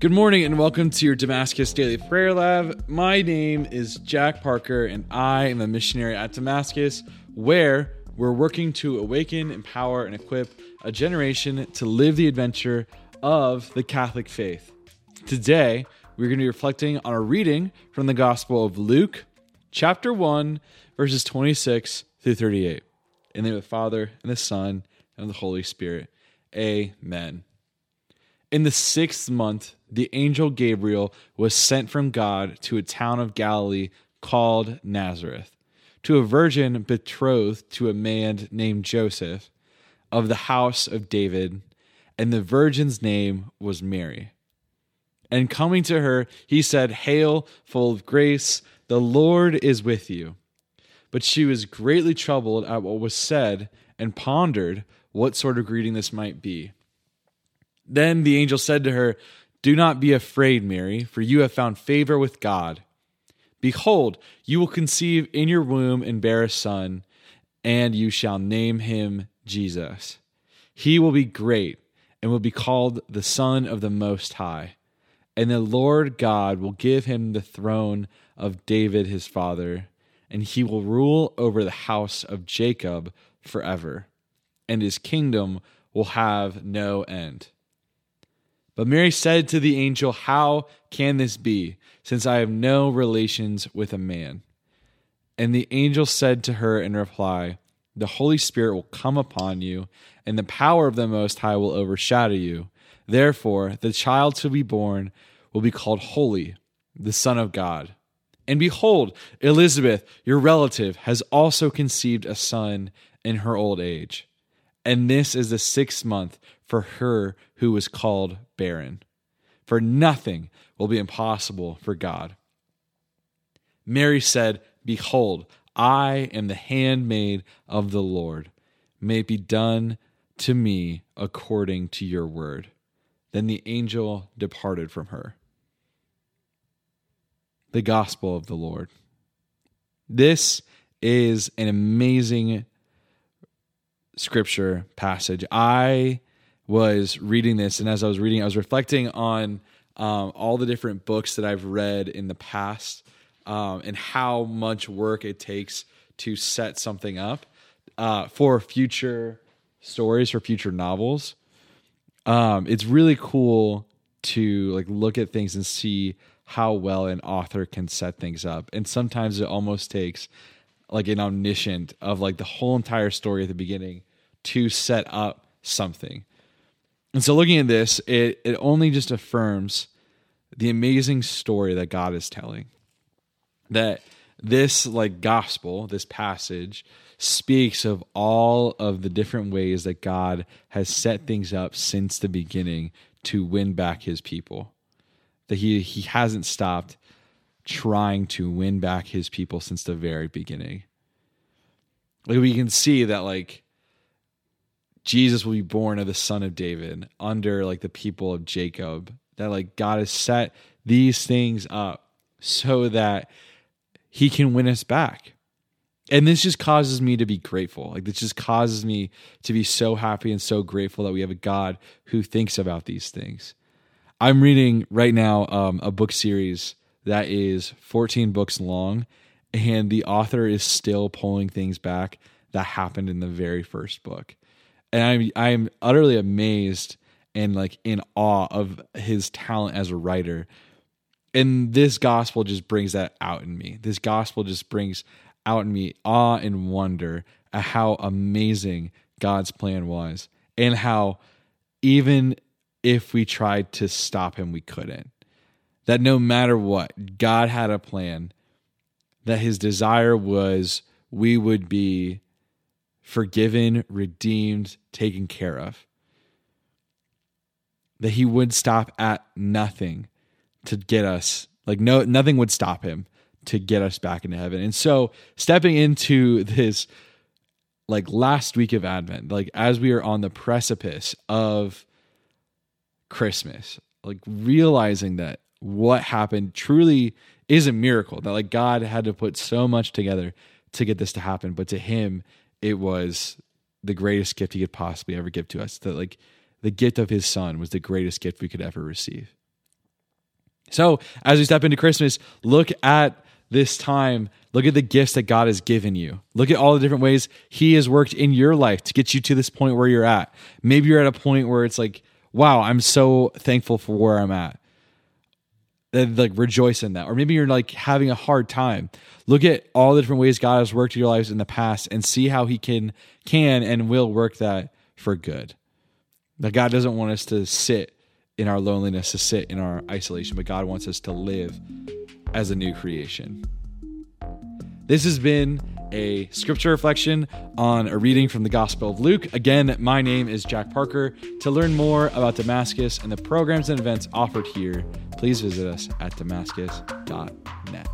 Good morning and welcome to your Damascus Daily Prayer Lab. My name is Jack Parker and I am a missionary at Damascus where we're working to awaken, empower, and equip a generation to live the adventure of the Catholic faith. Today, we're going to be reflecting on a reading from the Gospel of Luke, chapter 1, verses 26 through 38. In the name of the Father, and the Son, and the Holy Spirit. Amen. In the sixth month, the angel Gabriel was sent from God to a town of Galilee called Nazareth, to a virgin betrothed to a man named Joseph of the house of David, and the virgin's name was Mary. And coming to her, he said, Hail, full of grace, the Lord is with you. But she was greatly troubled at what was said and pondered what sort of greeting this might be. Then the angel said to her, Do not be afraid, Mary, for you have found favor with God. Behold, you will conceive in your womb and bear a son, and you shall name him Jesus. He will be great and will be called the Son of the Most High. And the Lord God will give him the throne of David his father, and he will rule over the house of Jacob forever, and his kingdom will have no end. But Mary said to the angel, How can this be, since I have no relations with a man? And the angel said to her in reply, The Holy Spirit will come upon you, and the power of the Most High will overshadow you. Therefore, the child to be born will be called Holy, the Son of God. And behold, Elizabeth, your relative, has also conceived a son in her old age. And this is the sixth month for her who was called barren. For nothing will be impossible for God. Mary said, Behold, I am the handmaid of the Lord. May it be done to me according to your word. Then the angel departed from her. The gospel of the Lord. This is an amazing scripture passage. I was reading this, and as I was reading, I was reflecting on um, all the different books that I've read in the past um, and how much work it takes to set something up uh, for future stories, for future novels. Um, it's really cool to like look at things and see how well an author can set things up, and sometimes it almost takes like an omniscient of like the whole entire story at the beginning to set up something. And so looking at this, it it only just affirms the amazing story that God is telling. That this like gospel, this passage speaks of all of the different ways that God has set things up since the beginning to win back his people. That he he hasn't stopped trying to win back his people since the very beginning. Like we can see that like Jesus will be born of the son of David under like the people of Jacob. That like God has set these things up so that he can win us back. And this just causes me to be grateful. Like this just causes me to be so happy and so grateful that we have a God who thinks about these things. I'm reading right now um, a book series that is 14 books long, and the author is still pulling things back that happened in the very first book and I'm I'm utterly amazed and like in awe of his talent as a writer. And this gospel just brings that out in me. This gospel just brings out in me awe and wonder at how amazing God's plan was and how even if we tried to stop him, we couldn't. That no matter what, God had a plan, that his desire was we would be forgiven, redeemed, taken care of. That he would stop at nothing to get us, like no nothing would stop him to get us back into heaven. And so stepping into this like last week of Advent, like as we are on the precipice of Christmas, like realizing that what happened truly is a miracle that like God had to put so much together to get this to happen, but to him it was the greatest gift he could possibly ever give to us. That like the gift of his son was the greatest gift we could ever receive. So, as we step into Christmas, look at this time. Look at the gifts that God has given you. Look at all the different ways He has worked in your life to get you to this point where you're at. Maybe you're at a point where it's like, wow, I'm so thankful for where I'm at. Like rejoice in that. Or maybe you're like having a hard time. Look at all the different ways God has worked in your lives in the past and see how He can can and will work that for good. That God doesn't want us to sit in our loneliness, to sit in our isolation, but God wants us to live as a new creation. This has been a scripture reflection on a reading from the Gospel of Luke. Again, my name is Jack Parker. To learn more about Damascus and the programs and events offered here, please visit us at damascus.net.